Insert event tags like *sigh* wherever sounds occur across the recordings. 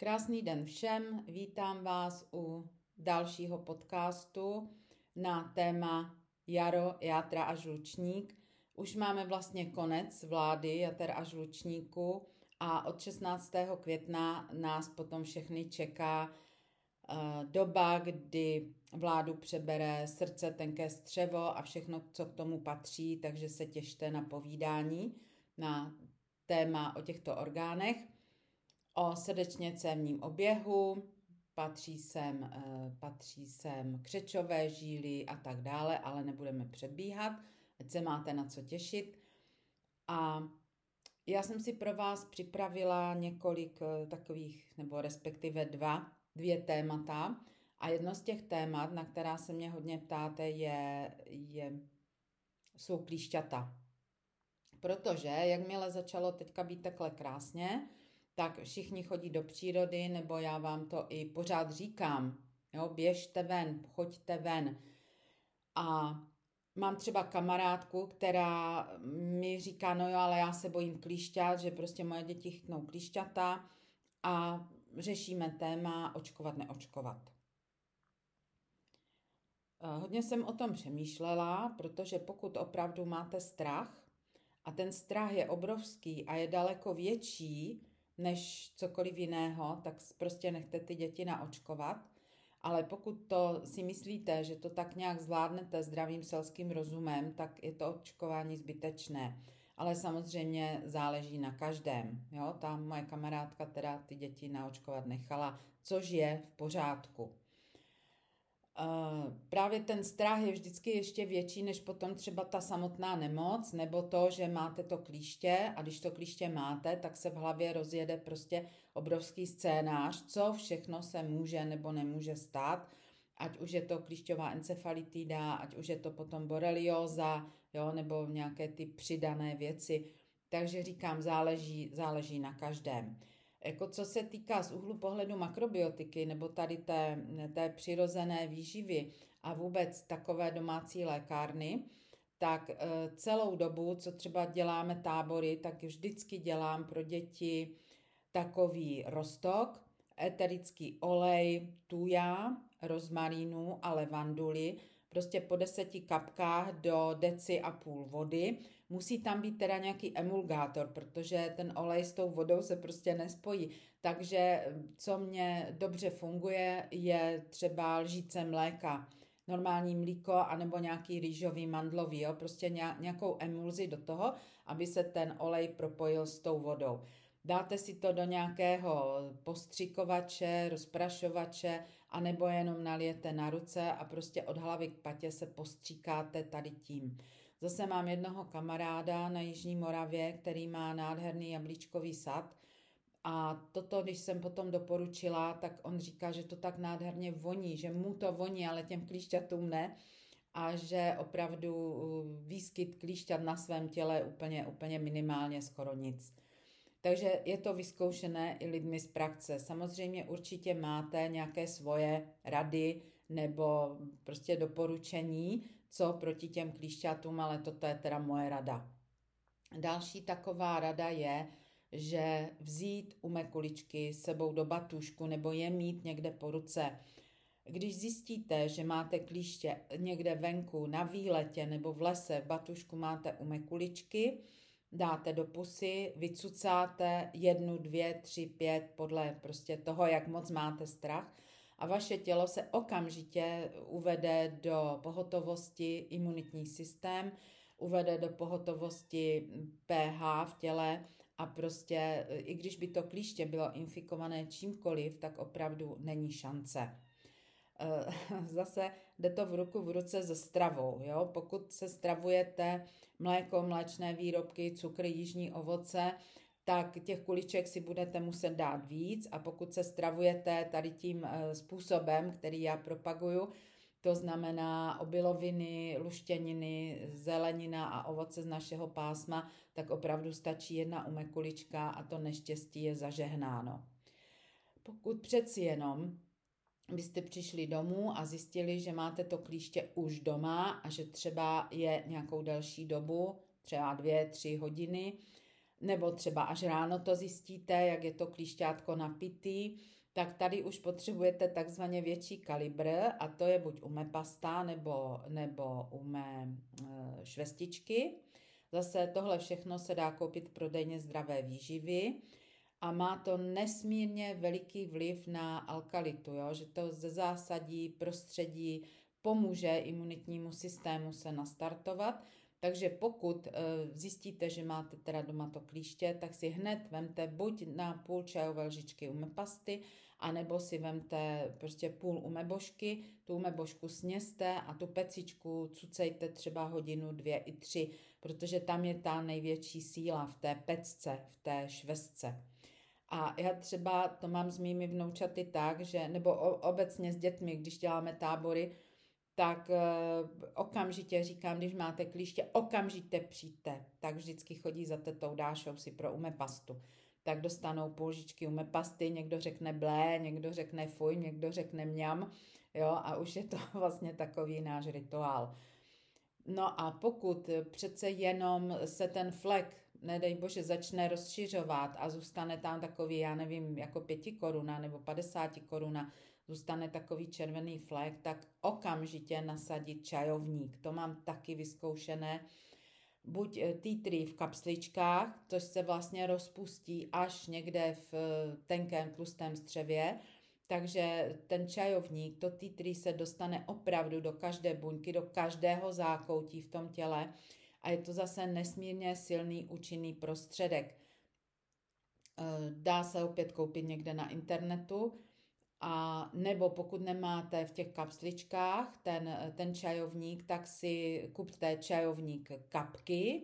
Krásný den všem, vítám vás u dalšího podcastu na téma Jaro, játra a žlučník. Už máme vlastně konec vlády jater a žlučníku a od 16. května nás potom všechny čeká uh, doba, kdy vládu přebere srdce, tenké střevo a všechno, co k tomu patří, takže se těšte na povídání na téma o těchto orgánech o srdečně cévním oběhu, patří sem, eh, patří sem křečové žíly a tak dále, ale nebudeme předbíhat, ať se máte na co těšit. A já jsem si pro vás připravila několik eh, takových, nebo respektive dva, dvě témata. A jedno z těch témat, na která se mě hodně ptáte, je, je, jsou klíšťata. Protože jakmile začalo teďka být takhle krásně, tak všichni chodí do přírody, nebo já vám to i pořád říkám, jo, běžte ven, choďte ven. A mám třeba kamarádku, která mi říká, no jo, ale já se bojím klíšťat, že prostě moje děti chytnou klíšťata a řešíme téma očkovat, neočkovat. Eh, hodně jsem o tom přemýšlela, protože pokud opravdu máte strach a ten strach je obrovský a je daleko větší, než cokoliv jiného, tak prostě nechte ty děti naočkovat. Ale pokud to si myslíte, že to tak nějak zvládnete zdravým selským rozumem, tak je to očkování zbytečné. Ale samozřejmě záleží na každém. Jo? Ta moje kamarádka teda ty děti naočkovat nechala, což je v pořádku. Uh, právě ten strach je vždycky ještě větší než potom třeba ta samotná nemoc, nebo to, že máte to klíště a když to klíště máte, tak se v hlavě rozjede prostě obrovský scénář, co všechno se může nebo nemůže stát, ať už je to klíšťová encefalitida, ať už je to potom borelioza, jo, nebo nějaké ty přidané věci. Takže říkám, záleží, záleží na každém. Jako co se týká z úhlu pohledu makrobiotiky nebo tady té, té přirozené výživy a vůbec takové domácí lékárny, tak e, celou dobu, co třeba děláme tábory, tak vždycky dělám pro děti takový rostok, eterický olej, tuja, rozmarínu a levanduly, prostě po deseti kapkách do deci a půl vody Musí tam být teda nějaký emulgátor, protože ten olej s tou vodou se prostě nespojí. Takže co mě dobře funguje, je třeba lžíce mléka normální mlíko anebo nějaký rýžový mandlový, jo? prostě nějakou emulzi do toho, aby se ten olej propojil s tou vodou. Dáte si to do nějakého postřikovače, rozprašovače, anebo jenom nalijete na ruce a prostě od hlavy k patě se postříkáte tady tím. Zase mám jednoho kamaráda na Jižní Moravě, který má nádherný jablíčkový sad a toto, když jsem potom doporučila, tak on říká, že to tak nádherně voní, že mu to voní, ale těm klíšťatům ne a že opravdu výskyt klíšťat na svém těle je úplně, úplně minimálně skoro nic. Takže je to vyzkoušené i lidmi z praxe. Samozřejmě určitě máte nějaké svoje rady nebo prostě doporučení, co proti těm klíšťatům, ale toto je teda moje rada. Další taková rada je, že vzít umekuličky sebou do batušku nebo je mít někde po ruce. Když zjistíte, že máte klíště někde venku, na výletě nebo v lese, v batušku máte umekuličky, dáte do pusy, vycucáte jednu, dvě, tři, pět, podle prostě toho, jak moc máte strach a vaše tělo se okamžitě uvede do pohotovosti imunitní systém, uvede do pohotovosti pH v těle a prostě i když by to klíště bylo infikované čímkoliv, tak opravdu není šance. Eh, *laughs* zase jde to v ruku v ruce se stravou. Jo? Pokud se stravujete mléko, mléčné výrobky, cukry, jižní ovoce, tak těch kuliček si budete muset dát víc a pokud se stravujete tady tím eh, způsobem, který já propaguju, to znamená obiloviny, luštěniny, zelenina a ovoce z našeho pásma, tak opravdu stačí jedna umekulička a to neštěstí je zažehnáno. Pokud přeci jenom byste přišli domů a zjistili, že máte to klíště už doma a že třeba je nějakou delší dobu, třeba dvě, tři hodiny, nebo třeba až ráno to zjistíte, jak je to klíšťátko napitý, tak tady už potřebujete takzvaně větší kalibr a to je buď u pasta nebo, nebo u mé e, švestičky. Zase tohle všechno se dá koupit v prodejně zdravé výživy a má to nesmírně veliký vliv na alkalitu, jo? že to ze zásadí prostředí pomůže imunitnímu systému se nastartovat. Takže pokud e, zjistíte, že máte teda doma to klíště, tak si hned vemte buď na půl čajové lžičky umepasty, anebo si vemte prostě půl umebožky, tu umebožku sněste a tu pecičku cucejte třeba hodinu, dvě i tři, protože tam je ta největší síla v té pecce, v té švestce. A já třeba to mám s mými vnoučaty tak, že, nebo obecně s dětmi, když děláme tábory, tak e, okamžitě říkám, když máte klíště, okamžitě přijďte. Tak vždycky chodí za tetou Dášou si pro umepastu. Tak dostanou půl umepasty, někdo řekne blé, někdo řekne fuj, někdo řekne mňam, jo, a už je to *laughs* vlastně takový náš rituál. No a pokud přece jenom se ten flek nedej bože, začne rozšiřovat a zůstane tam takový, já nevím, jako pěti koruna nebo padesáti koruna, zůstane takový červený flek, tak okamžitě nasadit čajovník. To mám taky vyzkoušené. Buď eh, tea v kapsličkách, což se vlastně rozpustí až někde v eh, tenkém tlustém střevě, takže ten čajovník, to tea se dostane opravdu do každé buňky, do každého zákoutí v tom těle a je to zase nesmírně silný účinný prostředek. Eh, dá se opět koupit někde na internetu, a nebo pokud nemáte v těch kapsličkách ten, ten čajovník, tak si kupte čajovník kapky,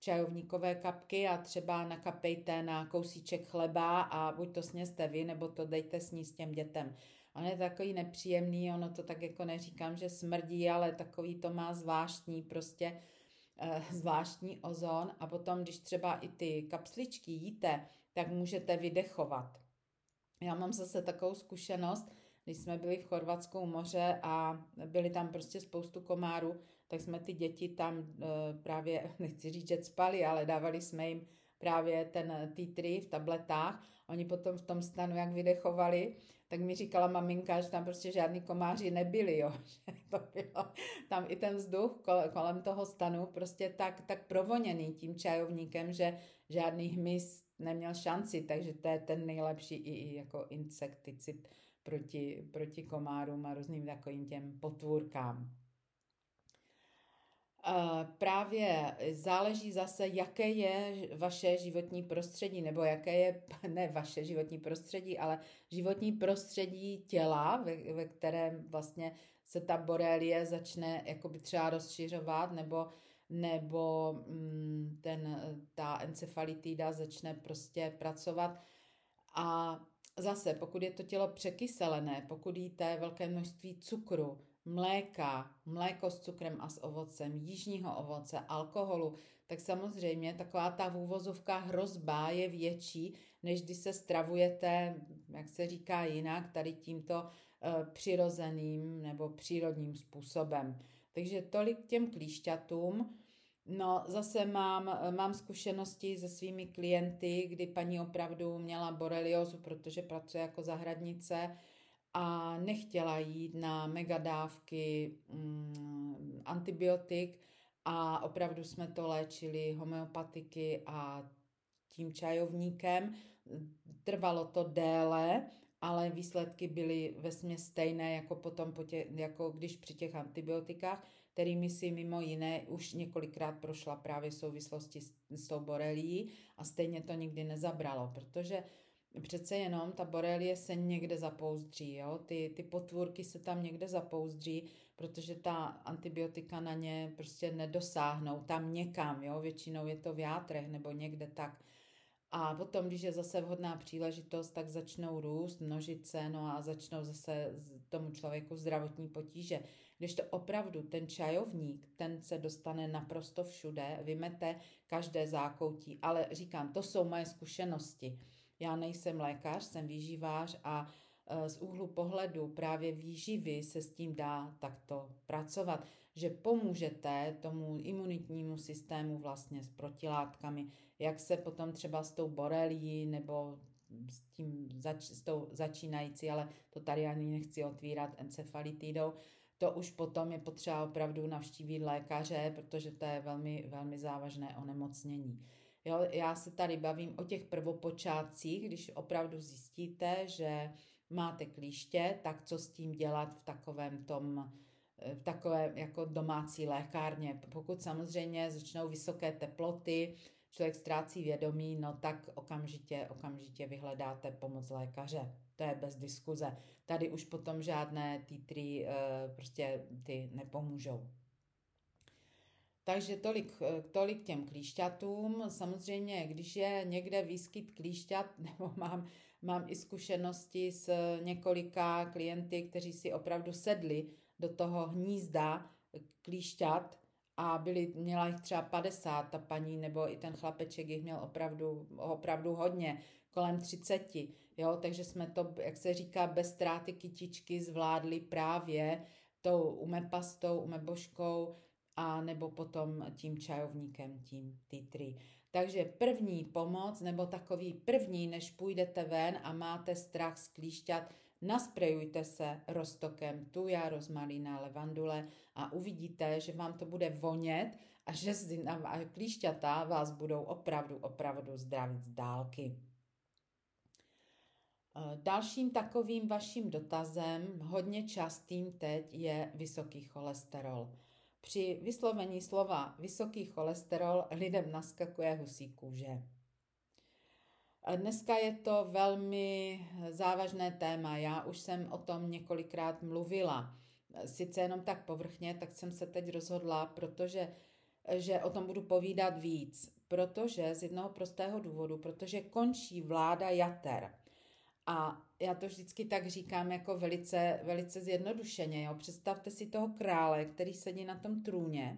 čajovníkové kapky a třeba nakapejte na kousíček chleba a buď to sněste vy, nebo to dejte sníst těm dětem. On je takový nepříjemný, ono to tak jako neříkám, že smrdí, ale takový to má zvláštní prostě Eh, zvláštní ozon a potom, když třeba i ty kapsličky jíte, tak můžete vydechovat. Já mám zase takovou zkušenost, když jsme byli v Chorvatsku u moře a byli tam prostě spoustu komárů, tak jsme ty děti tam e, právě, *laughs* nechci říct, že spali, ale dávali jsme jim právě ten T3 v tabletách. Oni potom v tom stanu, jak vydechovali, tak mi říkala maminka, že tam prostě žádný komáři nebyli, jo. *laughs* že to bylo tam i ten vzduch kolem toho stanu prostě tak, tak provoněný tím čajovníkem, že žádný hmyz neměl šanci, takže to je ten nejlepší i, i jako insekticid proti, proti komárům a různým takovým těm potvůrkám. Právě záleží zase, jaké je vaše životní prostředí, nebo jaké je, *laughs* ne vaše životní prostředí, ale životní prostředí těla, ve, ve kterém vlastně se ta borelie začne jakoby třeba rozšiřovat, nebo, nebo mm, ten, ta encefalitida začne prostě pracovat. A zase, pokud je to tělo překyselené, pokud jíte velké množství cukru, mléka, mléko s cukrem a s ovocem, jižního ovoce, alkoholu, tak samozřejmě taková ta v úvozovkách hrozba je větší, než když se stravujete, jak se říká jinak, tady tímto e, přirozeným nebo přírodním způsobem. Takže tolik těm klíšťatům. No, zase mám, mám zkušenosti se svými klienty, kdy paní opravdu měla boreliozu, protože pracuje jako zahradnice, a nechtěla jít na megadávky mm, antibiotik a opravdu jsme to léčili homeopatiky a tím čajovníkem. Trvalo to déle, ale výsledky byly vesmě stejné jako potom, po tě, jako když při těch antibiotikách, kterými si mimo jiné už několikrát prošla právě v souvislosti s, s tou borelí a stejně to nikdy nezabralo, protože přece jenom ta borelie se někde zapouzdří, jo? Ty, ty potvůrky se tam někde zapouzdří, protože ta antibiotika na ně prostě nedosáhnou tam někam, jo? většinou je to v játrech nebo někde tak. A potom, když je zase vhodná příležitost, tak začnou růst, množit se, no a začnou zase tomu člověku zdravotní potíže. Když to opravdu ten čajovník, ten se dostane naprosto všude, vymete každé zákoutí, ale říkám, to jsou moje zkušenosti. Já nejsem lékař, jsem výživář a e, z úhlu pohledu právě výživy se s tím dá takto pracovat, že pomůžete tomu imunitnímu systému vlastně s protilátkami, jak se potom třeba s tou borelí nebo s tím zač, s tou začínající, ale to tady ani nechci otvírat encefalitidou, to už potom je potřeba opravdu navštívit lékaře, protože to je velmi, velmi závažné onemocnění. Jo, já se tady bavím o těch prvopočátcích, když opravdu zjistíte, že máte klíště, tak co s tím dělat v takovém tom, takové jako domácí lékárně. Pokud samozřejmě začnou vysoké teploty, člověk ztrácí vědomí, no tak okamžitě, okamžitě vyhledáte pomoc lékaře. To je bez diskuze. Tady už potom žádné títry eh, prostě ty nepomůžou. Takže tolik, eh, tolik těm klíšťatům. Samozřejmě, když je někde výskyt klíšťat, *laughs* nebo mám, mám i zkušenosti s několika klienty, kteří si opravdu sedli do toho hnízda klíšťat a byli, měla jich třeba 50, ta paní, nebo i ten chlapeček jich měl opravdu, opravdu hodně, kolem 30, jo, takže jsme to, jak se říká, bez ztráty kytičky zvládli právě tou umepastou, umebožkou, a nebo potom tím čajovníkem, tím titry. Takže první pomoc, nebo takový první, než půjdete ven a máte strach z nasprejujte se roztokem tuja, rozmalína, levandule a uvidíte, že vám to bude vonět a že klíšťata vás budou opravdu, opravdu zdravit z dálky. Eh, dalším takovým vaším dotazem, hodně častým teď, je vysoký cholesterol. Při vyslovení slova vysoký cholesterol lidem naskakuje husí kůže. Dneska je to velmi závažné téma. Já už jsem o tom několikrát mluvila. Sice jenom tak povrchně, tak jsem se teď rozhodla, protože že o tom budu povídat víc. Protože z jednoho prostého důvodu, protože končí vláda jater. A já to vždycky tak říkám jako velice, velice zjednodušeně. Jo? Představte si toho krále, který sedí na tom trůně,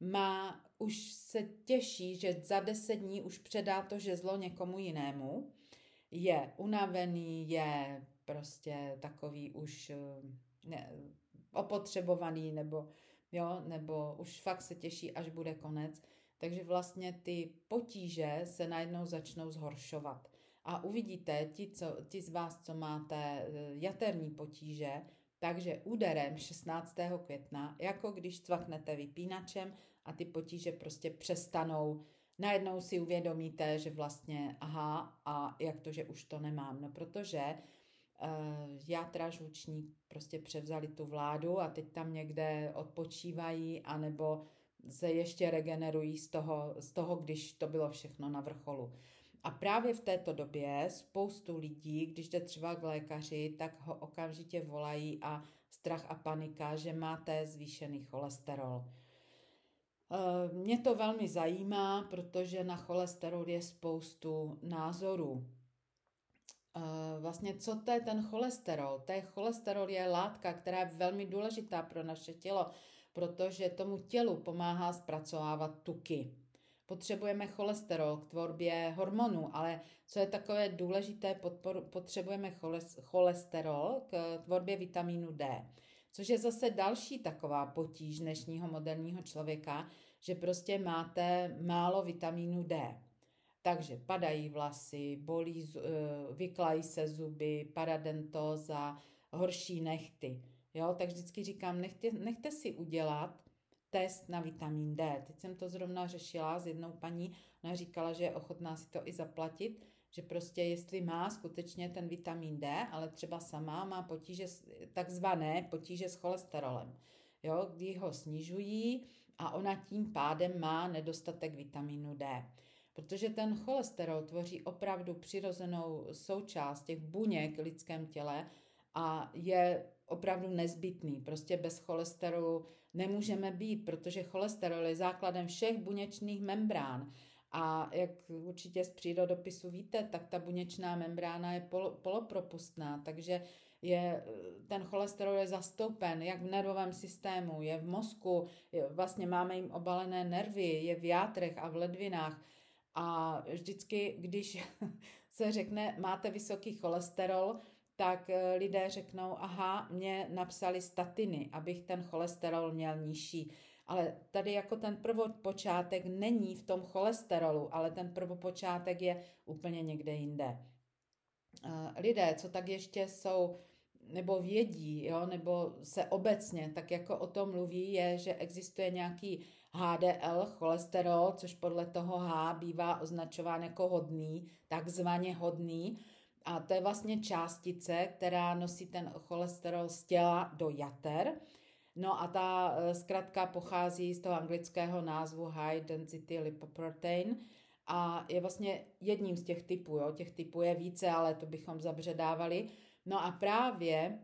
má, už se těší, že za deset dní už předá to žezlo někomu jinému, je unavený, je prostě takový už eh, ne, opotřebovaný, nebo, jo, nebo už fakt se těší, až bude konec. Takže vlastně ty potíže se najednou začnou zhoršovat a uvidíte, ti, co, ti z vás, co máte eh, jaterní potíže, takže úderem 16. května, jako když cvaknete vypínačem a ty potíže prostě přestanou, najednou si uvědomíte, že vlastně, aha, a jak to, že už to nemám? No protože uh, játra žlučník prostě převzali tu vládu a teď tam někde odpočívají, anebo se ještě regenerují z toho, z toho, když to bylo všechno na vrcholu. A právě v této době spoustu lidí, když jde třeba k lékaři, tak ho okamžitě volají a strach a panika, že máte zvýšený cholesterol. Eh, mě to velmi zajímá, protože na cholesterol je spoustu názorů. Eh, vlastně, co to je ten cholesterol? Ten cholesterol je látka, která je velmi důležitá pro naše tělo, protože tomu tělu pomáhá zpracovávat tuky. Potřebujeme cholesterol k tvorbě hormonů, ale co je takové důležité, potřebujeme cholesterol k tvorbě vitamínu D. Což je zase další taková potíž dnešního moderního člověka, že prostě máte málo vitamínu D. Takže padají vlasy, bolí, eh, vyklají se zuby, paradentóza, horší nechty. Jo, tak vždycky říkám, nechte, nechte si udělat test na vitamin D. Teď jsem to zrovna řešila s jednou paní, ona říkala, že je ochotná si to i zaplatit, že prostě jestli má skutečně ten vitamin D, ale třeba sama má potíže, takzvané potíže s cholesterolem, jo, kdy ho snižují a ona tím pádem má nedostatek vitamínu D. Protože ten cholesterol tvoří opravdu přirozenou součást těch buněk v lidském těle a je opravdu nezbytný. Prostě bez cholesterolu nemůžeme být, protože cholesterol je základem všech buněčných membrán A jak určitě z přírodopisu víte, tak ta buněčná membrána je pol, polopropustná, takže je, ten cholesterol je zastoupen jak v nervovém systému, je v mozku, je, vlastně máme jim obalené nervy, je v játrech a v ledvinách. A vždycky, když *laughs* se řekne, máte vysoký cholesterol, tak eh, lidé řeknou, aha, mě napsali statiny, abych ten cholesterol měl nižší. Ale tady jako ten prvopočátek není v tom cholesterolu, ale ten prvopočátek je úplně někde jinde. Lidé, co tak ještě jsou nebo vědí, jo, nebo se obecně tak jako o tom mluví, je, že existuje nějaký HDL, cholesterol, což podle toho H bývá označován jako hodný, takzvaně hodný. A to je vlastně částice, která nosí ten cholesterol z těla do jater. No a ta e, zkrátka pochází z toho anglického názvu High Density Lipoprotein a je vlastně jedním z těch typů. Jo? Těch typů je více, ale to bychom zabředávali. No a právě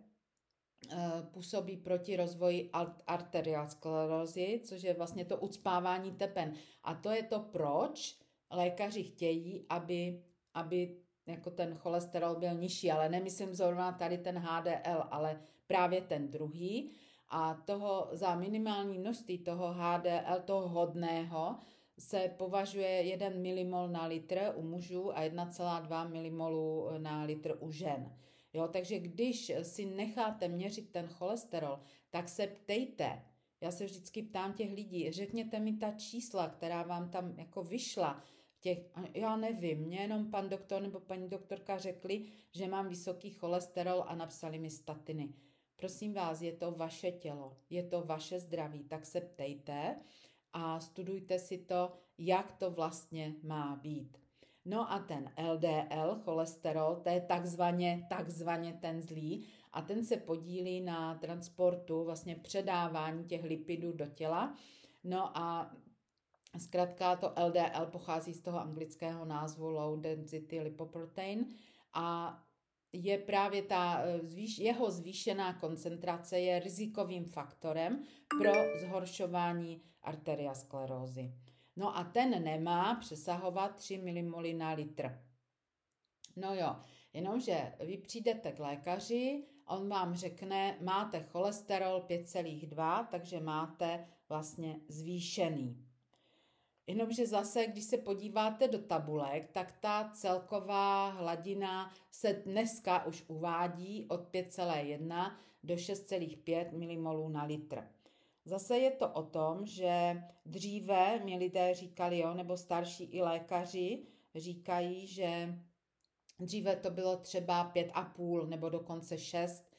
Eh, působí proti rozvoji arterioskllerózy, což je vlastně to ucpávání tepen. A to je to, proč lékaři chtějí, aby, aby jako ten cholesterol byl nižší, ale nemyslím zrovna tady ten HDL, ale právě ten druhý. A toho za minimální množství toho HDL, toho hodného, se považuje 1 milimol na litr u mužů a 1,2 milimolu na litr u žen. Jo, takže když si necháte měřit ten cholesterol, tak se ptejte. Já se vždycky ptám těch lidí, řekněte mi ta čísla, která vám tam jako vyšla. Těch, já nevím, mě jenom pan doktor nebo paní doktorka řekli, že mám vysoký cholesterol a napsali mi statiny. Prosím vás, je to vaše tělo, je to vaše zdraví, tak se ptejte a studujte si to, jak to vlastně má být. No a ten LDL, cholesterol, to je takzvaně, takzvaně ten zlý a ten se podílí na transportu, vlastně předávání těch lipidů do těla. No a zkrátka to LDL pochází z toho anglického názvu Low Density Lipoprotein a je právě ta zvýš, jeho zvýšená koncentrace je rizikovým faktorem pro zhoršování arteriasklerózy. No a ten nemá přesahovat 3 mmol na litr. No jo, jenomže vy přijdete k lékaři, on vám řekne, máte cholesterol 5,2, takže máte vlastně zvýšený. Jenomže zase, když se podíváte do tabulek, tak ta celková hladina se dneska už uvádí od 5,1 do 6,5 mmol na litr. Zase je to o tom, že dříve mi lidé říkali, jo, nebo starší i lékaři říkají, že dříve to bylo třeba pět a půl nebo dokonce šest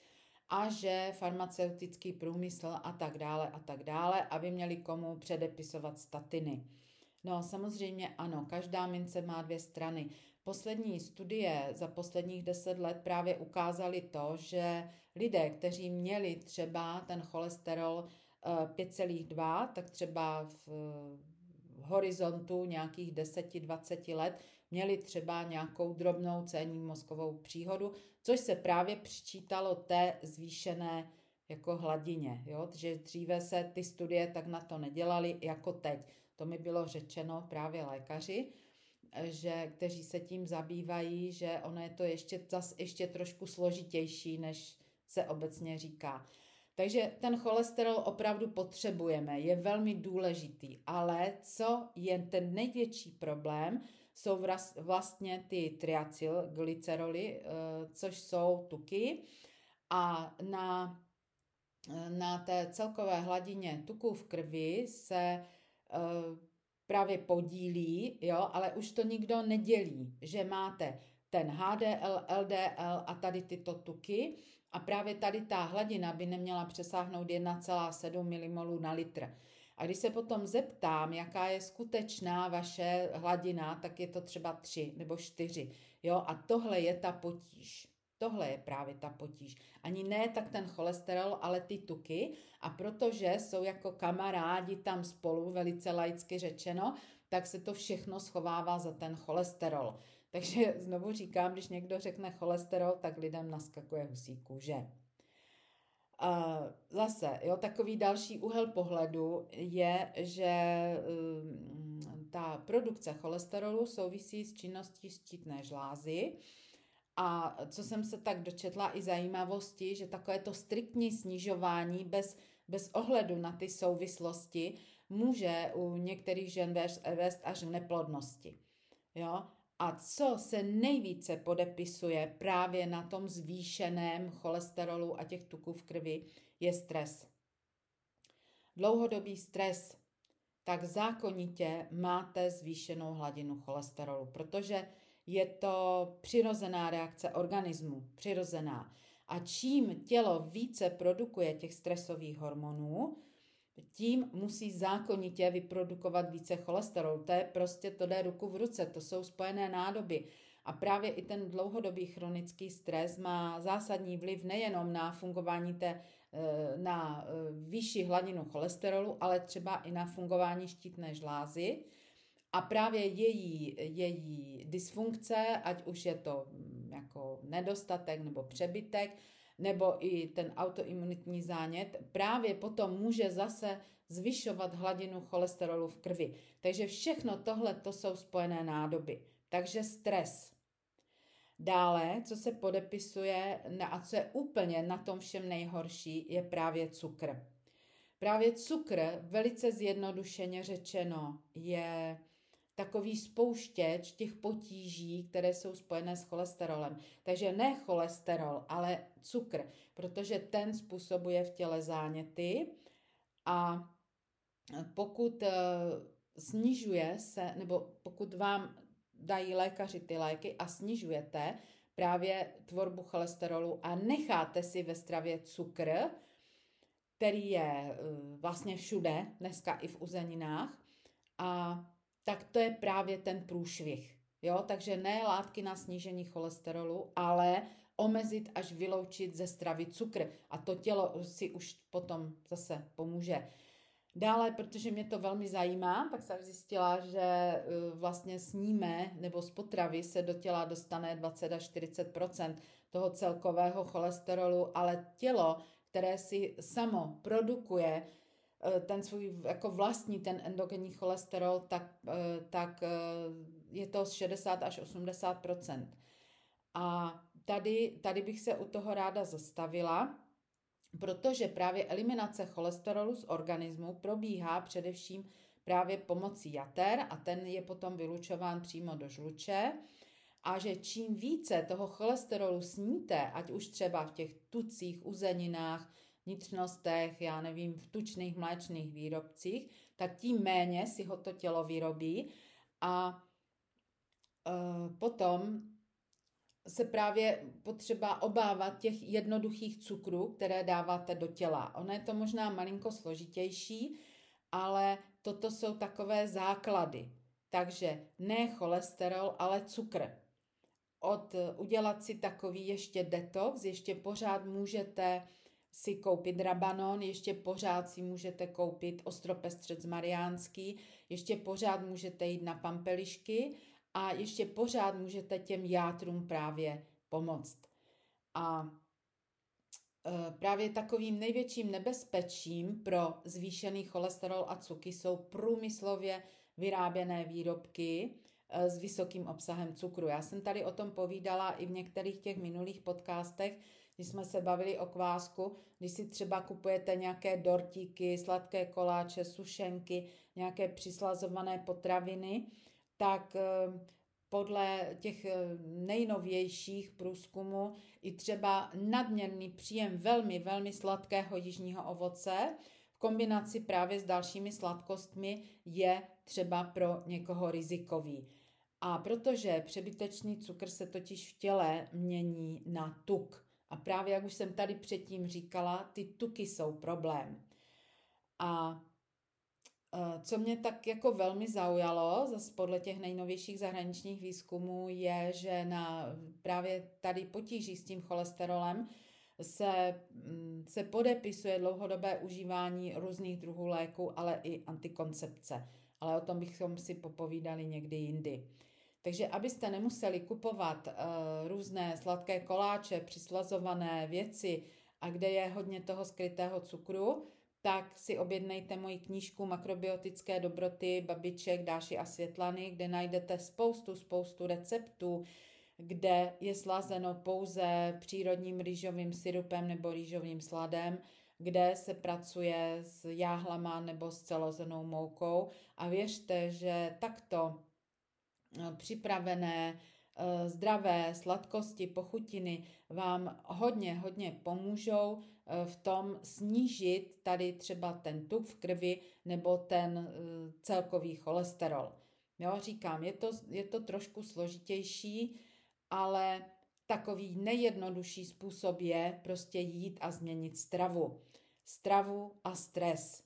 a že farmaceutický průmysl a tak dále a tak dále, aby měli komu předepisovat statiny. No samozřejmě ano, každá mince má dvě strany. Poslední studie za posledních deset let právě ukázaly to, že lidé, kteří měli třeba ten cholesterol 5,2, tak třeba v, v horizontu nějakých 10-20 let měli třeba nějakou drobnou cénní mozkovou příhodu, což se právě přičítalo té zvýšené jako hladině. Jo? Takže dříve se ty studie tak na to nedělaly jako teď. To mi bylo řečeno právě lékaři, že, kteří se tím zabývají, že ono je to ještě, zas ještě trošku složitější, než se obecně říká. Takže ten cholesterol opravdu potřebujeme, je velmi důležitý, ale co je ten největší problém, jsou vlastně ty triacylglyceroly, eh, což jsou tuky a na, na té celkové hladině tuků v krvi se právě podílí, jo, ale už to nikdo nedělí, že máte ten HDL, LDL a tady tyto tuky a právě tady ta hladina by neměla přesáhnout 1,7 mmol na litr. A když se potom zeptám, jaká je skutečná vaše hladina, tak je to třeba 3 nebo 4. Jo? A tohle je ta potíž. Tohle je právě ta potíž. Ani ne tak ten cholesterol, ale ty tuky. A protože jsou jako kamarádi tam spolu, velice laicky řečeno, tak se to všechno schovává za ten cholesterol. Takže znovu říkám, když někdo řekne cholesterol, tak lidem naskakuje husí kůže. Zase, jo, takový další úhel pohledu je, že mm, ta produkce cholesterolu souvisí s činností štítné žlázy. A co jsem se tak dočetla i zajímavosti, že takové to striktní snižování bez, bez ohledu na ty souvislosti může u některých žen vést až k neplodnosti. Jo? A co se nejvíce podepisuje právě na tom zvýšeném cholesterolu a těch tuků v krvi, je stres. Dlouhodobý stres, tak zákonitě máte zvýšenou hladinu cholesterolu, protože je to přirozená reakce organismu, přirozená. A čím tělo více produkuje těch stresových hormonů, tím musí zákonitě vyprodukovat více cholesterolu. To je prostě, to jde ruku v ruce, to jsou spojené nádoby. A právě i ten dlouhodobý chronický stres má zásadní vliv nejenom na fungování té, eh, na eh, vyšší hladinu cholesterolu, ale třeba i na fungování štítné žlázy. A právě její, její dysfunkce, ať už je to mm, jako nedostatek nebo přebytek, nebo i ten autoimunitní zánět, právě potom může zase zvyšovat hladinu cholesterolu v krvi. Takže všechno tohle to jsou spojené nádoby. Takže stres. Dále, co se podepisuje a co je úplně na tom všem nejhorší, je právě cukr. Právě cukr, velice zjednodušeně řečeno, je takový spouštěč těch potíží, které jsou spojené s cholesterolem. Takže ne cholesterol, ale cukr, protože ten způsobuje v těle záněty a pokud eh, snižuje se, nebo pokud vám dají lékaři ty léky a snižujete právě tvorbu cholesterolu a necháte si ve stravě cukr, který je eh, vlastně všude, dneska i v uzeninách, a tak to je právě ten průšvih. Jo? Takže ne látky na snížení cholesterolu, ale omezit až vyloučit ze stravy cukr. A to tělo si už potom zase pomůže. Dále, protože mě to velmi zajímá, tak jsem zjistila, že e, vlastně sníme nebo z potravy se do těla dostane 20 až 40% toho celkového cholesterolu, ale tělo, které si samo produkuje ten svůj jako vlastní ten endogenní cholesterol, tak, eh, tak eh, je to 60 až 80% A tady, tady bych se u toho ráda zastavila, protože právě eliminace cholesterolu z organismu probíhá především právě pomocí jater a ten je potom vylučován přímo do žluče. A že čím více toho cholesterolu sníte, ať už třeba v těch tucích, uzeninách, vnitřnostech, já nevím, v tučných mléčných výrobcích, tak tím méně si ho to tělo vyrobí a e, potom se právě potřeba obávat těch jednoduchých cukrů, které dáváte do těla. Ono je to možná malinko složitější, ale toto jsou takové základy. Takže ne cholesterol, ale cukr. Od udělat si takový ještě detox, ještě pořád můžete si koupit rabanon, ještě pořád si můžete koupit ostropestřec mariánský, ještě pořád můžete jít na pampelišky a ještě pořád můžete těm játrům právě pomoct. A e, právě takovým největším nebezpečím pro zvýšený cholesterol a cuky jsou průmyslově vyráběné výrobky e, s vysokým obsahem cukru. Já jsem tady o tom povídala i v některých těch minulých podcastech, když jsme se bavili o kvásku, když si třeba kupujete nějaké dortíky, sladké koláče, sušenky, nějaké přislazované potraviny, tak eh, podle těch eh, nejnovějších průzkumů i třeba nadměrný příjem velmi, velmi sladkého jižního ovoce v kombinaci právě s dalšími sladkostmi je třeba pro někoho rizikový. A protože přebytečný cukr se totiž v těle mění na tuk. A právě, jak už jsem tady předtím říkala, ty tuky jsou problém. A e, co mě tak jako velmi zaujalo, zase podle těch nejnovějších zahraničních výzkumů, je, že na právě tady potíží s tím cholesterolem se, mm, se podepisuje dlouhodobé užívání různých druhů léků, ale i antikoncepce. Ale o tom bychom si popovídali někdy jindy. Takže abyste nemuseli kupovat uh, různé sladké koláče, přislazované věci a kde je hodně toho skrytého cukru, tak si objednejte moji knížku Makrobiotické dobroty babiček Dáši a Světlany, kde najdete spoustu, spoustu receptů, kde je slazeno pouze přírodním rýžovým syrupem nebo rýžovým sladem, kde se pracuje s jáhlama nebo s celozenou moukou. A věřte, že takto připravené eh, zdravé sladkosti, pochutiny vám hodně, hodně pomůžou eh, v tom snížit tady třeba ten tuk v krvi nebo ten celkový cholesterol. Jo, říkám, je to, je to trošku složitější, ale takový nejjednodušší způsob je prostě jít a změnit stravu. Stravu a stres.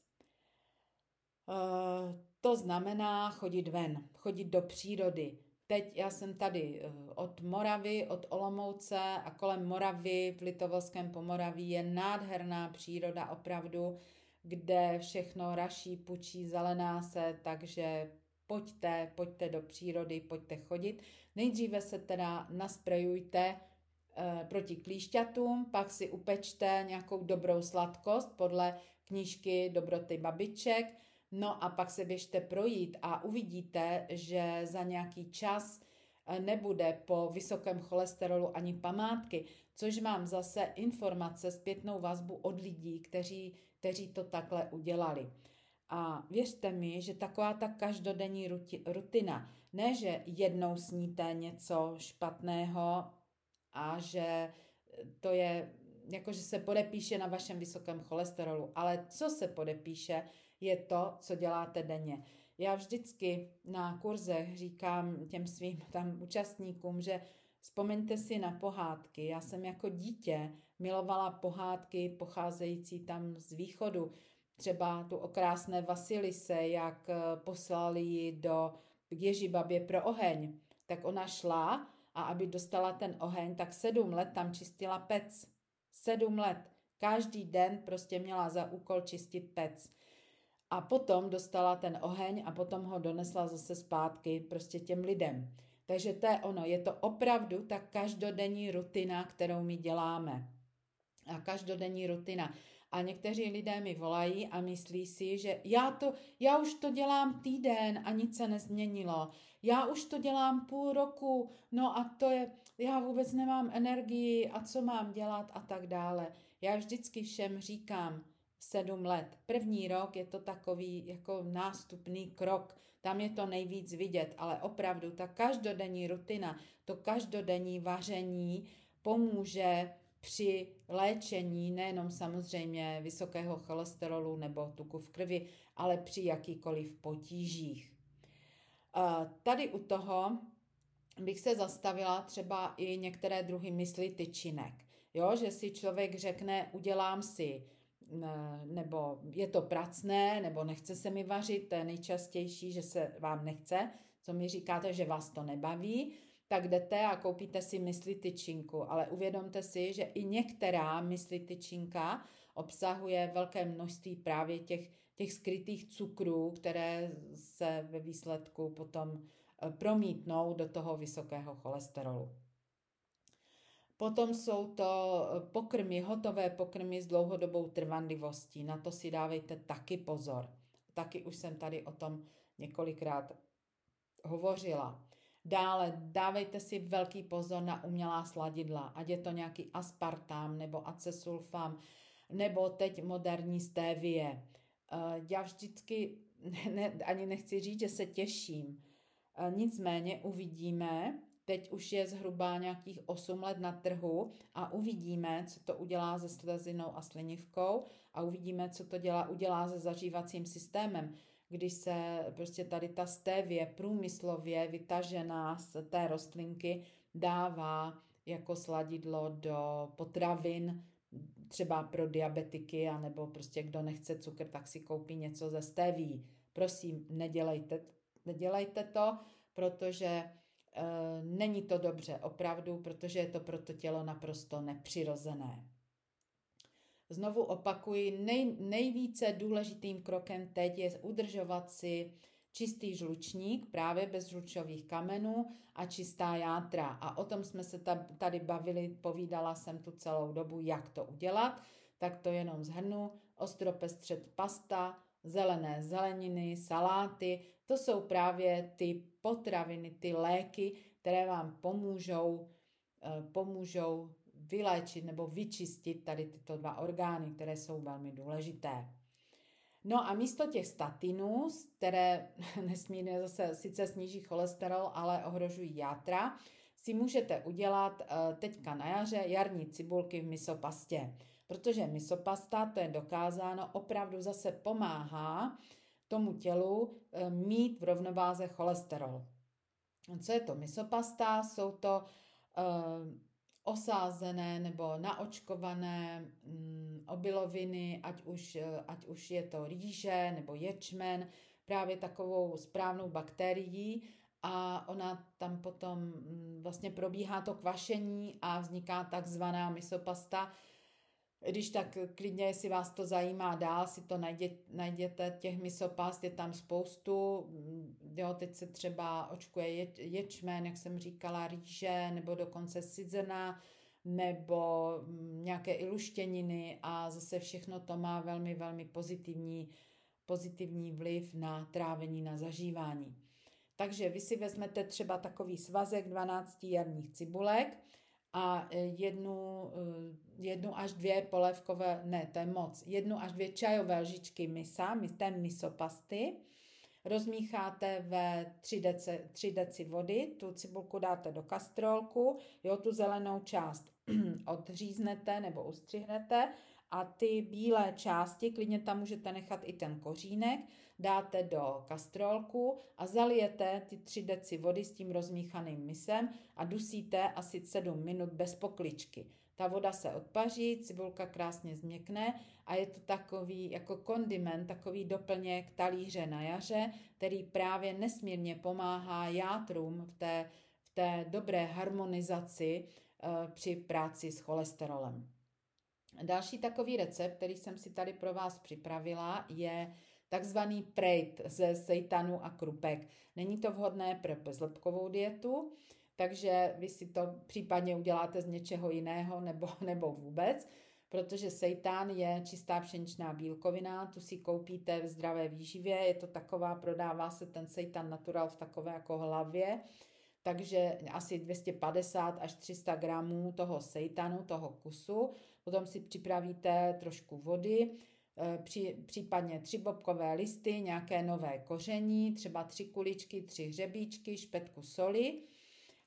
To znamená chodit ven, chodit do přírody. Teď já jsem tady eh, od Moravy, od Olomouce a kolem Moravy v Litovském Pomoraví je nádherná příroda opravdu, kde všechno raší, pučí, zelená se, takže pojďte, pojďte do přírody, pojďte chodit. Nejdříve se teda nasprejujte e, proti klíšťatům, pak si upečte nějakou dobrou sladkost podle knížky Dobroty babiček, no a pak se běžte projít a uvidíte, že za nějaký čas eh, nebude po vysokém cholesterolu ani památky, což mám zase informace, zpětnou vazbu od lidí, kteří, kteří to takhle udělali. A věřte mi, že taková ta každodenní rutina, ne, že jednou sníte něco špatného a že to je, jako že se podepíše na vašem vysokém cholesterolu, ale co se podepíše, je to, co děláte denně. Já vždycky na kurzech říkám těm svým tam účastníkům, že vzpomeňte si na pohádky. Já jsem jako dítě milovala pohádky pocházející tam z východu, třeba tu okrásné Vasilise, jak eh, poslali ji do Ježibabě pro oheň, tak ona šla a aby dostala ten oheň, tak sedm let tam čistila pec. Sedm let. Každý den prostě měla za úkol čistit pec. A potom dostala ten oheň a potom ho donesla zase zpátky prostě těm lidem. Takže to je ono, je to opravdu ta každodenní rutina, kterou my děláme. A každodenní rutina. A někteří lidé mi volají a myslí si, že já, to, já už to dělám týden a nic se nezměnilo. Já už to dělám půl roku, no a to je, já vůbec nemám energii a co mám dělat a tak dále. Já vždycky všem říkám, sedm let. První rok je to takový jako nástupný krok, tam je to nejvíc vidět, ale opravdu ta každodenní rutina, to každodenní vaření pomůže při léčení nejenom samozřejmě vysokého cholesterolu nebo tuku v krvi, ale při jakýkoliv potížích. Tady u toho bych se zastavila třeba i některé druhy mysli tyčinek. Jo, že si člověk řekne, udělám si, nebo je to pracné, nebo nechce se mi vařit, to je nejčastější, že se vám nechce, co mi říkáte, že vás to nebaví, tak jdete a koupíte si mysli tyčinku, ale uvědomte si, že i některá mysli tyčinka obsahuje velké množství právě těch, těch skrytých cukrů, které se ve výsledku potom eh, promítnou do toho vysokého cholesterolu. Potom jsou to eh, pokrmy, hotové pokrmy s dlouhodobou trvanlivostí. Na to si dávejte taky pozor. Taky už jsem tady o tom několikrát hovořila. Dále dávejte si velký pozor na umělá sladidla, ať je to nějaký aspartam nebo acesulfam, nebo teď moderní stévie. Eh, já vždycky *laughs* ne, ani nechci říct, že se těším. Eh, nicméně uvidíme, teď už je zhruba nějakých 8 let na trhu a uvidíme, co to udělá se slezinou a slinivkou a uvidíme, co to dělá, udělá se zažívacím systémem když se prostě tady ta stevie průmyslově vytažená z té rostlinky dává jako sladidlo do potravin, třeba pro diabetiky, anebo prostě kdo nechce cukr, tak si koupí něco ze steví. Prosím, nedělejte, nedělejte to, protože není to dobře, opravdu, protože je to pro to tělo naprosto nepřirozené. Znovu opakuji, nej, nejvíce důležitým krokem teď je udržovat si čistý žlučník, právě bez žlučových kamenů a čistá játra. A o tom jsme se tady bavili, povídala jsem tu celou dobu, jak to udělat. tak to jenom zhrnu. Ostropestřet pasta, zelené zeleniny, saláty, to jsou právě ty potraviny, ty léky, které vám pomůžou, eh, pomůžou vyléčit nebo vyčistit tady tyto dva orgány, které jsou velmi důležité. No a místo těch statinů, které *laughs* nesmírně zase sice sníží cholesterol, ale ohrožují játra, si můžete udělat eh, teďka na jaře jarní cibulky v misopastě. Protože misopasta, to je dokázáno, opravdu zase pomáhá tomu tělu eh, mít v rovnováze cholesterol. Co je to misopasta? Jsou to uh, osázené nebo naočkované mm, obiloviny, ať už, eh, ať už je to rýže nebo ječmen, právě takovou správnou bakterií a ona tam potom mm, vlastně probíhá to kvašení a vzniká takzvaná misopasta, když tak klidně, jestli vás to zajímá dál, si to najděte, najděte, těch misopast je tam spoustu, jo, teď se třeba očkuje je, ječmen, jak jsem říkala, rýže, nebo dokonce sizena, nebo mm, nějaké iluštěniny a zase všechno to má velmi, velmi pozitivní, pozitivní vliv na trávení, na zažívání. Takže vy si vezmete třeba takový svazek 12 jarních cibulek, a e, jednu, e, jednu až dvě polévkové, ne, to je moc, jednu až dvě čajové lžičky misa, té misopasty, rozmícháte ve 3 deci, 3 deci vody, tu cibulku dáte do kastrolku, jo, tu zelenou část *clears throat* odříznete nebo ustřihnete a ty bílé části, klidně tam můžete nechat i ten kořínek, dáte do kastrolku a zalijete ty 3 deci vody s tím rozmíchaným misem a dusíte asi 7 minut bez pokličky. Ta voda se odpaří, cibulka krásně změkne a je to takový jako kondiment, takový doplněk talíře na jaře, který právě nesmírně pomáhá játrům v té, v té dobré harmonizaci e, při práci s cholesterolem. Další takový recept, který jsem si tady pro vás připravila, je takzvaný prejt ze sejtanu a krupek. Není to vhodné pro bezlepkovou dietu, takže vy si to případně uděláte z něčeho jiného nebo, *laughs* nebo vůbec, protože seitan je čistá pšeničná bílkovina, tu si koupíte v zdravé výživě, je to taková, prodává se ten seitan natural v takové jako hlavě, takže asi 250 až 300 gramů toho seitanu, toho kusu, potom si připravíte trošku vody, při, případně tři bobkové listy, nějaké nové koření, třeba tři kuličky, tři hřebíčky, špetku soli.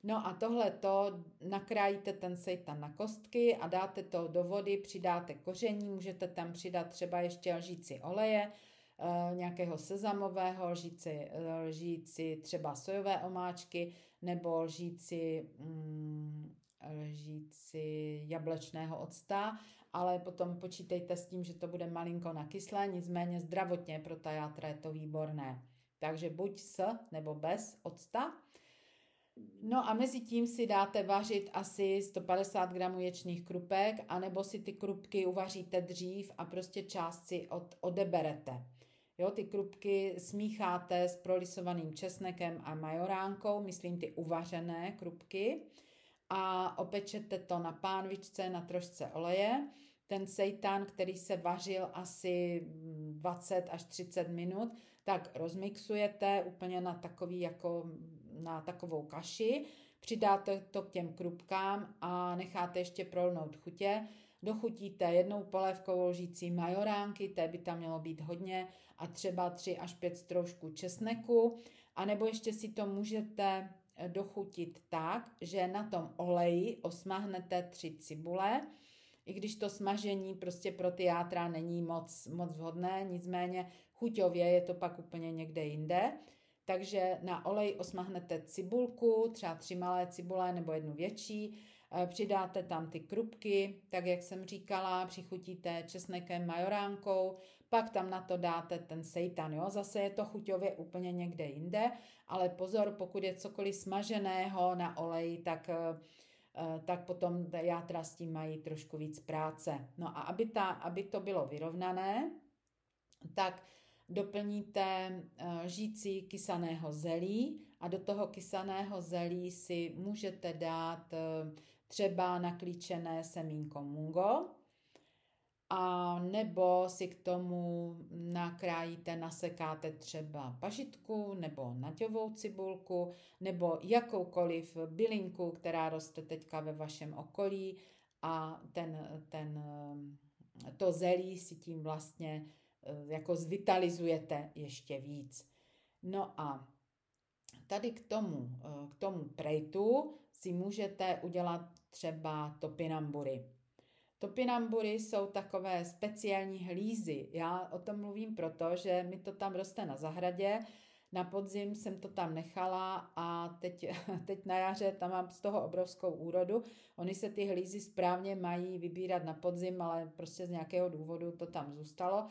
No a tohle to nakrájíte ten sejtan na kostky a dáte to do vody, přidáte koření, můžete tam přidat třeba ještě lžíci oleje, eh, nějakého sezamového, lžíci, lžíci třeba sojové omáčky nebo lžíci, mm, lžíci jablečného octa ale potom počítejte s tím, že to bude malinko nakyslé, nicméně zdravotně pro ta játra je to výborné. Takže buď s nebo bez octa. No a mezi tím si dáte vařit asi 150 gramů ječných krupek, anebo si ty krupky uvaříte dřív a prostě část si od, odeberete. Jo, ty krupky smícháte s prolisovaným česnekem a majoránkou, myslím ty uvařené krupky a opečete to na pánvičce na trošce oleje. Ten seitan, který se vařil asi 20 až 30 minut, tak rozmixujete úplně na takový jako na takovou kaši, přidáte to k těm krupkám a necháte ještě prolnout chutě. Dochutíte jednou polévkovou lžící majoránky, té by tam mělo být hodně, a třeba 3 až 5 stroužků česneku, a nebo ještě si to můžete dochutit tak, že na tom oleji osmahnete tři cibule, i když to smažení prostě pro ty játra není moc, moc vhodné, nicméně chuťově je to pak úplně někde jinde. Takže na olej osmahnete cibulku, třeba tři malé cibule nebo jednu větší, eh, přidáte tam ty krupky, tak jak jsem říkala, přichutíte česnekem, majoránkou, pak tam na to dáte ten seitan, jo? zase je to chuťově úplně někde jinde, ale pozor, pokud je cokoliv smaženého na oleji, tak eh, eh, tak potom játra s tím mají trošku víc práce. No a aby, ta, aby to bylo vyrovnané, tak doplníte eh, žící kysaného zelí a do toho kysaného zelí si můžete dát třeba naklíčené semínko mungo, a nebo si k tomu nakrájíte, nasekáte třeba pažitku nebo naťovou cibulku nebo jakoukoliv bylinku, která roste teďka ve vašem okolí a ten, ten, to zelí si tím vlastně eh, jako zvitalizujete ještě víc. No a tady k tomu, eh, k tomu prejtu si můžete udělat třeba topinambury. Topinambury jsou takové speciální hlízy. Já o tom mluvím proto, že mi to tam roste na zahradě, na podzim jsem to tam nechala a teď, *laughs* teď na jaře tam mám z toho obrovskou úrodu. Oni se ty hlízy správně mají vybírat na podzim, ale prostě z nějakého důvodu to tam zůstalo.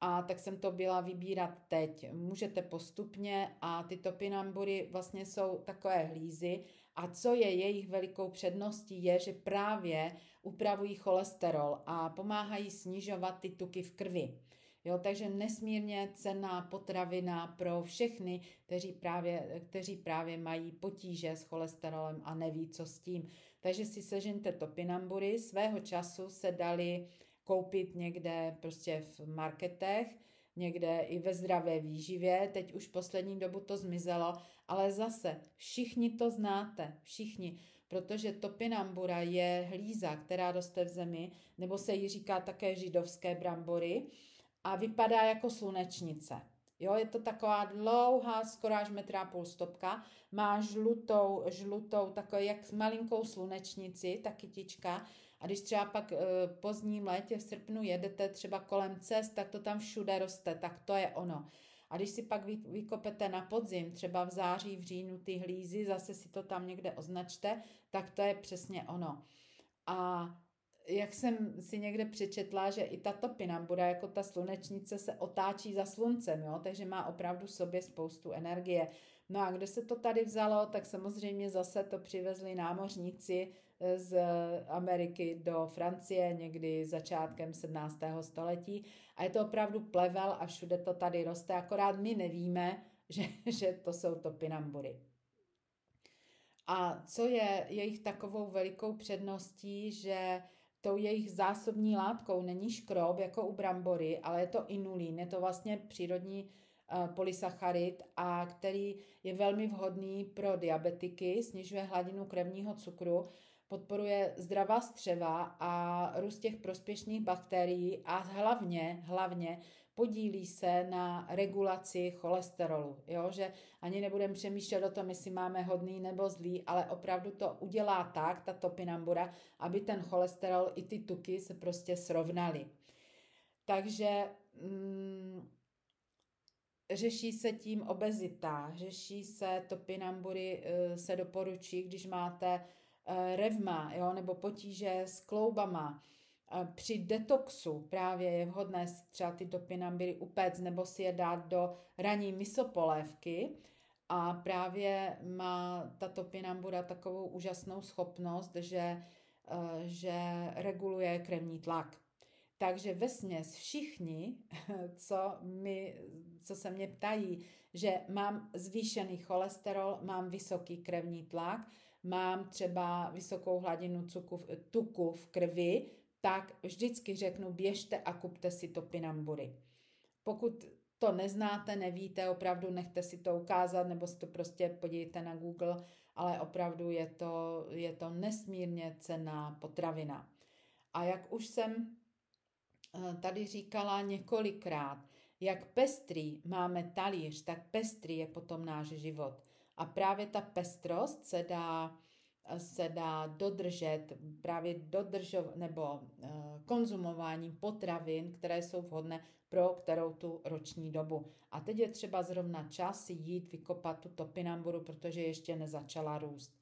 A tak jsem to byla vybírat teď. Můžete postupně a ty topinambury vlastně jsou takové hlízy. A co je jejich velikou předností, je, že právě upravují cholesterol a pomáhají snižovat ty tuky v krvi. Jo, takže nesmírně cená potravina pro všechny, kteří právě, kteří právě mají potíže s cholesterolem a neví, co s tím. Takže si sežeňte topinambury. Svého času se dali koupit někde prostě v marketech, někde i ve zdravé výživě. Teď už poslední dobu to zmizelo, ale zase všichni to znáte, všichni protože topinambura je hlíza, která roste v zemi, nebo se jí říká také židovské brambory a vypadá jako slunečnice. Jo, je to taková dlouhá, skoro až metra půl stopka, má žlutou, žlutou, takovou jak malinkou slunečnici, ta kytička. A když třeba pak e, pozdním létě v srpnu jedete třeba kolem cest, tak to tam všude roste, tak to je ono. A když si pak vykopete na podzim, třeba v září, v říjnu ty hlízy, zase si to tam někde označte, tak to je přesně ono. A jak jsem si někde přečetla, že i ta topinambura, jako ta slunečnice, se otáčí za sluncem, jo? takže má opravdu v sobě spoustu energie. No a kde se to tady vzalo, tak samozřejmě zase to přivezli námořníci eh, z Ameriky do Francie někdy začátkem 17. století a je to opravdu plevel a všude to tady roste, akorát my nevíme, *laughs* že, že to jsou topinambury. A co je jejich takovou velikou předností, že tou jejich zásobní látkou není škrob jako u brambory, ale je to inulín, je to vlastně přírodní uh, polysacharid, a který je velmi vhodný pro diabetiky, snižuje hladinu krevního cukru, podporuje zdravá střeva a růst těch prospěšných bakterií a hlavně, hlavně podílí se na regulaci cholesterolu, jo? že ani nebudeme přemýšlet o tom, jestli máme hodný nebo zlý, ale opravdu to udělá tak, ta topinambura, aby ten cholesterol i ty tuky se prostě srovnaly. Takže mm, řeší se tím obezita, řeší se topinambury, eh, se doporučí, když máte revma, jo, nebo potíže s kloubama, při detoxu právě je vhodné třeba ty topinambury upéct nebo si je dát do raní misopolévky a právě má ta topinambura takovou úžasnou schopnost, že, eh, že reguluje krevní tlak. Takže ve směs všichni, *laughs* co, mi, co se mě ptají, že mám zvýšený cholesterol, mám vysoký krevní tlak, mám třeba vysokou hladinu cuku, tuku v krvi, tak vždycky řeknu, běžte a kupte si topinambury. Pokud to neznáte, nevíte, opravdu nechte si to ukázat, nebo si to prostě podívejte na Google, ale opravdu je to, je to nesmírně cená potravina. A jak už jsem eh, tady říkala několikrát, jak pestrý máme talíř, tak pestrý je potom náš život. A právě ta pestrost se dá se dá dodržet právě dodržov, nebo uh, konzumováním potravin, které jsou vhodné pro kterou tu roční dobu. A teď je třeba zrovna čas jít vykopat tu topinamburu, protože ještě nezačala růst.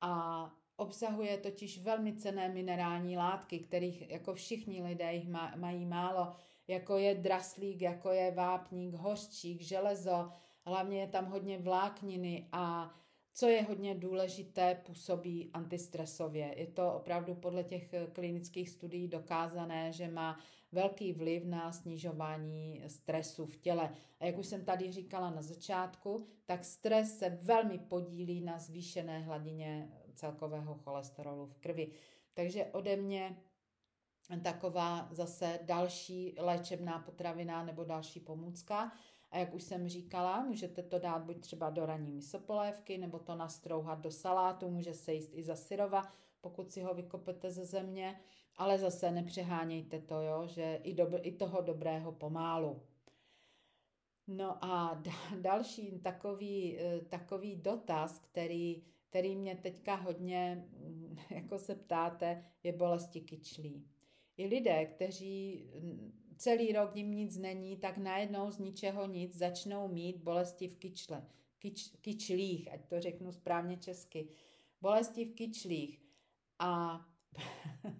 A obsahuje totiž velmi cené minerální látky, kterých jako všichni lidé jich mají málo, jako je draslík, jako je vápník, hořčík, železo, hlavně je tam hodně vlákniny a co je hodně důležité, působí antistresově. Je to opravdu podle těch eh, klinických studií dokázané, že má velký vliv na snižování stresu v těle. A jak už jsem tady říkala na začátku, tak stres se velmi podílí na zvýšené hladině celkového cholesterolu v krvi. Takže ode mě taková zase další léčebná potravina nebo další pomůcka. A jak už jsem říkala, můžete to dát buď třeba do ranní misopolévky, nebo to nastrouhat do salátu, může se jíst i za syrova, pokud si ho vykopete ze země, ale zase nepřehánějte to, jo, že i, do, i toho dobrého pomálu. No a *laughs* další takový, eh, takový dotaz, který, který mě teďka hodně, *laughs* jako se ptáte, je bolesti kyčlí. I lidé, kteří celý rok jim nic není, tak najednou z ničeho nic začnou mít bolesti v kyčle, kyč, kyčlích, ať to řeknu správně česky, bolesti v kyčlích. A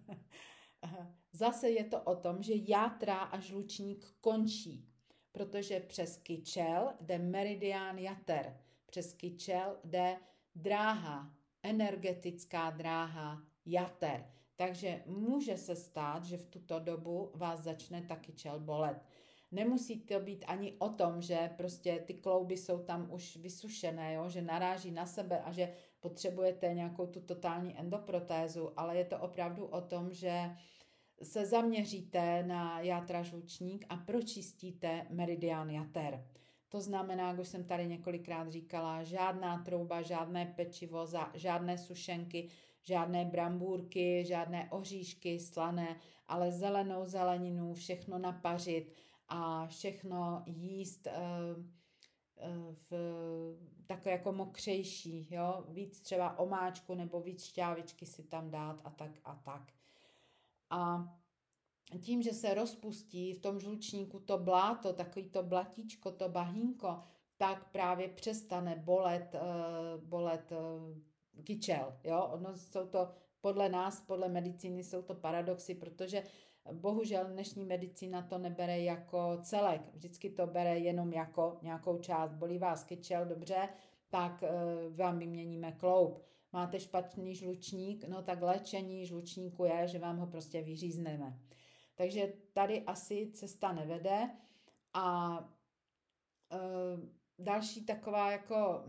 *laughs* zase je to o tom, že játra a žlučník končí, protože přes kyčel jde meridián jater, přes kyčel jde dráha, energetická dráha jater. Takže může se stát, že v tuto dobu vás začne taky čel bolet. Nemusí to být ani o tom, že prostě ty klouby jsou tam už vysušené, jo? že naráží na sebe a že potřebujete nějakou tu totální endoprotézu, ale je to opravdu o tom, že se zaměříte na játra žlučník a pročistíte meridian jater. To znamená, jak už jsem tady několikrát říkala, žádná trouba, žádné pečivo, žádné sušenky, žádné brambůrky, žádné oříšky slané, ale zelenou zeleninu, všechno napařit a všechno jíst uh, v takové jako mokřejší, jo, víc třeba omáčku nebo víc šťávičky si tam dát a tak a tak. A tím, že se rozpustí v tom žlučníku to bláto, takový to blatíčko, to bahínko, tak právě přestane bolet, bolet kyčel. Jo? Ono jsou to podle nás, podle medicíny jsou to paradoxy, protože bohužel dnešní medicína to nebere jako celek. Vždycky to bere jenom jako nějakou část. Bolí vás kyčel, dobře, tak uh, vám vyměníme kloub. Máte špatný žlučník, no tak léčení žlučníku je, že vám ho prostě vyřízneme. Takže tady asi cesta nevede a uh, další taková jako...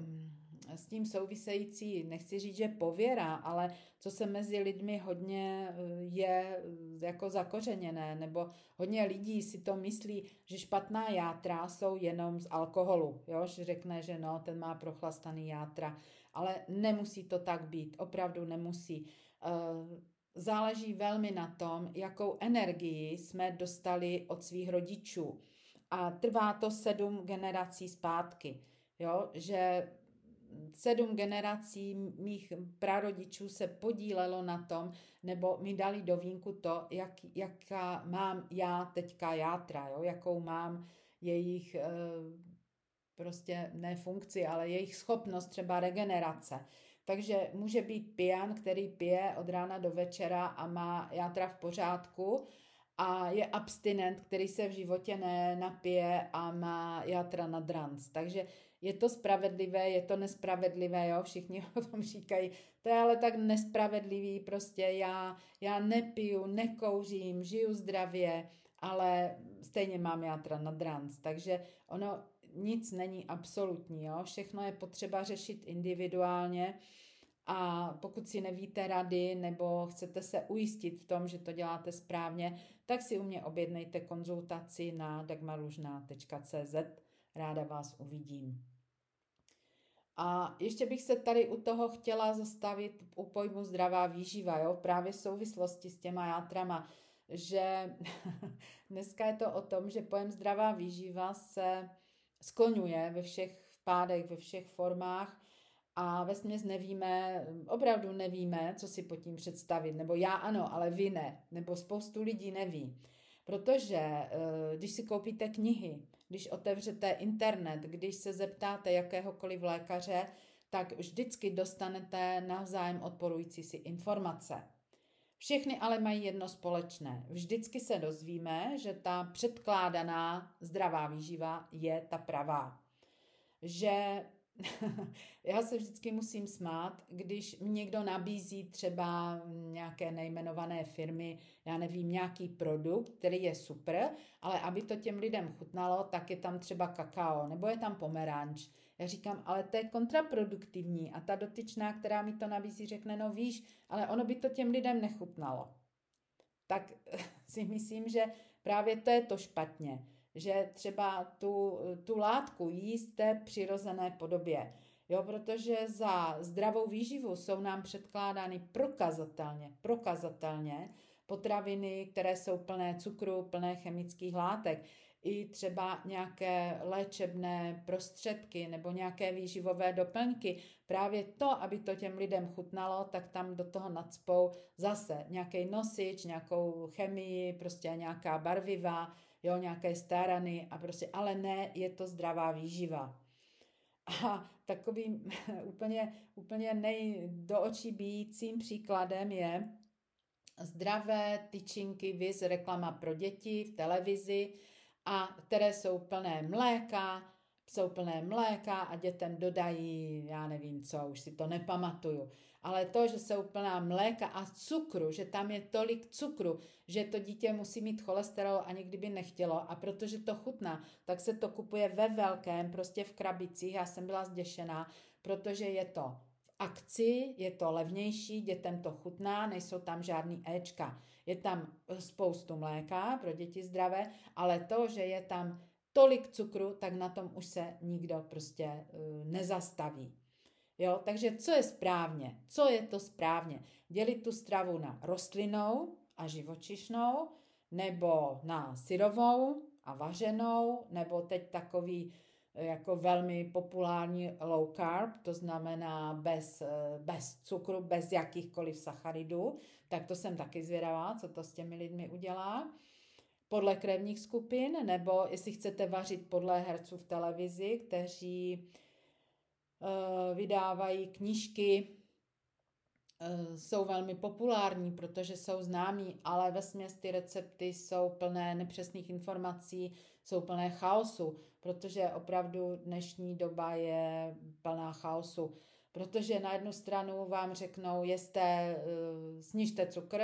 S tím související, nechci říct, že pověra, ale co se mezi lidmi hodně eh, je eh, jako zakořeněné, nebo hodně lidí si to myslí, že špatná játra jsou jenom z alkoholu, jo? že řekne, že no, ten má prochlastaný játra, ale nemusí to tak být, opravdu nemusí. Eh, záleží velmi na tom, jakou energii jsme dostali od svých rodičů. A trvá to sedm generací zpátky. Jo, že sedm generací mých prarodičů se podílelo na tom, nebo mi dali do vínku to, jak, jaká mám já teďka játra, jo? jakou mám jejich eh, prostě ne funkci, ale jejich schopnost třeba regenerace. Takže může být pijan, který pije od rána do večera a má játra v pořádku, a je abstinent, který se v životě nenapije a má játra na drans. Takže je to spravedlivé, je to nespravedlivé, jo, všichni *laughs* o tom říkají, to je ale tak nespravedlivý, prostě já, já nepiju, nekouřím, žiju zdravě, ale stejně mám játra na drans, takže ono nic není absolutní, jo, všechno je potřeba řešit individuálně a pokud si nevíte rady nebo chcete se ujistit v tom, že to děláte správně, tak si u mě objednejte konzultaci na dagmaružná.cz. Ráda vás uvidím. A ještě bych se tady u toho chtěla zastavit u pojmu zdravá výživa, jo? právě v souvislosti s těma játrama, že *laughs* dneska je to o tom, že pojem zdravá výživa se skloňuje ve všech pádech, ve všech formách a ve směs nevíme, opravdu nevíme, co si pod tím představit, nebo já ano, ale vy ne, nebo spoustu lidí neví. Protože eh, když si koupíte knihy, když otevřete internet, když se zeptáte jakéhokoliv lékaře, tak vždycky dostanete navzájem odporující si informace. Všechny ale mají jedno společné. Vždycky se dozvíme, že ta předkládaná zdravá výživa je ta pravá. Že *laughs* já se vždycky musím smát, když někdo nabízí třeba nějaké nejmenované firmy, já nevím, nějaký produkt, který je super, ale aby to těm lidem chutnalo, tak je tam třeba kakao nebo je tam pomeranč. Já říkám, ale to je kontraproduktivní a ta dotyčná, která mi to nabízí, řekne, no víš, ale ono by to těm lidem nechutnalo. tak *laughs* si myslím, že právě to je to špatně, že třeba tu, tu látku jíst té přirozené podobě. Jo, protože za zdravou výživu jsou nám předkládány prokazatelně, prokazatelně potraviny, které jsou plné cukru, plné chemických látek, i třeba nějaké léčebné prostředky nebo nějaké výživové doplňky. Právě to, aby to těm lidem chutnalo, tak tam do toho nadspou zase nějaký nosič, nějakou chemii, prostě nějaká barviva, jo, nějaké starany a prostě, ale ne, je to zdravá výživa. A takovým *laughs* úplně, úplně nej do očí bíjícím příkladem je zdravé tyčinky, viz reklama pro děti v televizi, a které jsou plné mléka, jsou plné mléka a dětem dodají, já nevím co, už si to nepamatuju. Ale to, že jsou plná mléka a cukru, že tam je tolik cukru, že to dítě musí mít cholesterol ani kdyby nechtělo a protože to chutná, tak se to kupuje ve velkém, prostě v krabicích. Já jsem byla zděšená, protože je to v akci, je to levnější, dětem to chutná, nejsou tam žádný Ečka. Je tam spoustu mléka pro děti zdravé, ale to, že je tam tolik cukru, tak na tom už se nikdo prostě uh, nezastaví. Jo, takže co je správně? Co je to správně? Dělit tu stravu na rostlinnou a živočišnou, nebo na syrovou a vařenou, nebo teď takový jako velmi populární low carb, to znamená bez, bez cukru, bez jakýchkoliv sacharidů, tak to jsem taky zvědavá, co to s těmi lidmi udělá. Podle krevních skupin, nebo jestli chcete vařit podle herců v televizi, kteří vydávají knížky, uh, jsou velmi populární, protože jsou známí, ale ve směs ty recepty jsou plné nepřesných informací, jsou plné chaosu, protože opravdu dnešní doba je plná chaosu. Protože na jednu stranu vám řeknou, jeste, uh, snižte cukr,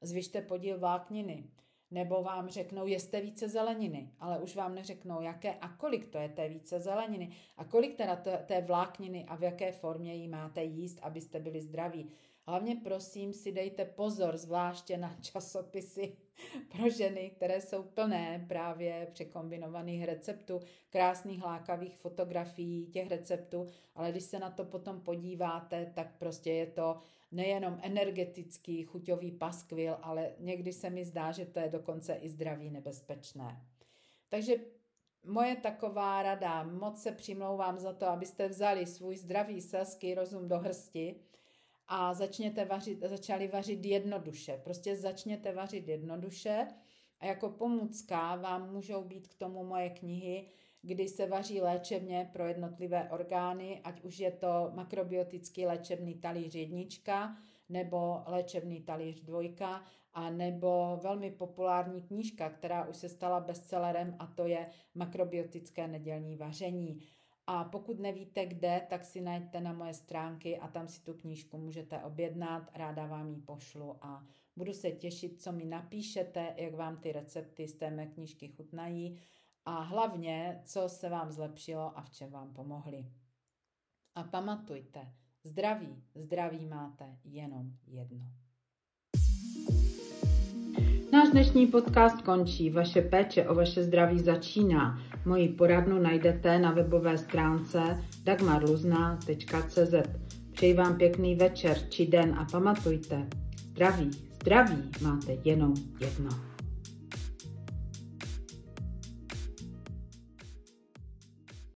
zvyšte podíl vlákniny. Nebo vám řeknou, jeste více zeleniny, ale už vám neřeknou, jaké a kolik to je té více zeleniny? A kolik teda té vlákniny a v jaké formě ji máte jíst, abyste byli zdraví. Hlavně prosím si dejte pozor, zvláště na časopisy *laughs* pro ženy, které jsou plné právě překombinovaných receptů, krásných lákavých fotografií těch receptů, ale když se na to potom podíváte, tak prostě je to nejenom energetický, chuťový paskvil, ale někdy se mi zdá, že to je dokonce i zdraví nebezpečné. Takže moje taková rada, moc se přimlouvám za to, abyste vzali svůj zdravý selský rozum do hrsti, a začněte vařit, začali vařit jednoduše. Prostě začněte vařit jednoduše a jako pomůcka vám můžou být k tomu moje knihy, kdy se vaří léčebně pro jednotlivé orgány, ať už je to makrobiotický léčebný talíř jednička, nebo léčebný talíř dvojka, a nebo velmi populární knížka, která už se stala bestsellerem a to je makrobiotické nedělní vaření. A pokud nevíte kde, tak si najďte na moje stránky a tam si tu knížku můžete objednat, ráda vám ji pošlu a budu se těšit, co mi napíšete, jak vám ty recepty z té mé knížky chutnají a hlavně, co se vám zlepšilo a v čem vám pomohli. A pamatujte, zdraví, zdraví máte jenom jedno. Náš dnešní podcast končí. Vaše péče o vaše zdraví začíná. Moji poradnu najdete na webové stránce dagmarluzna.cz. Přeji vám pěkný večer či den a pamatujte, zdraví, zdraví máte jenom jedno.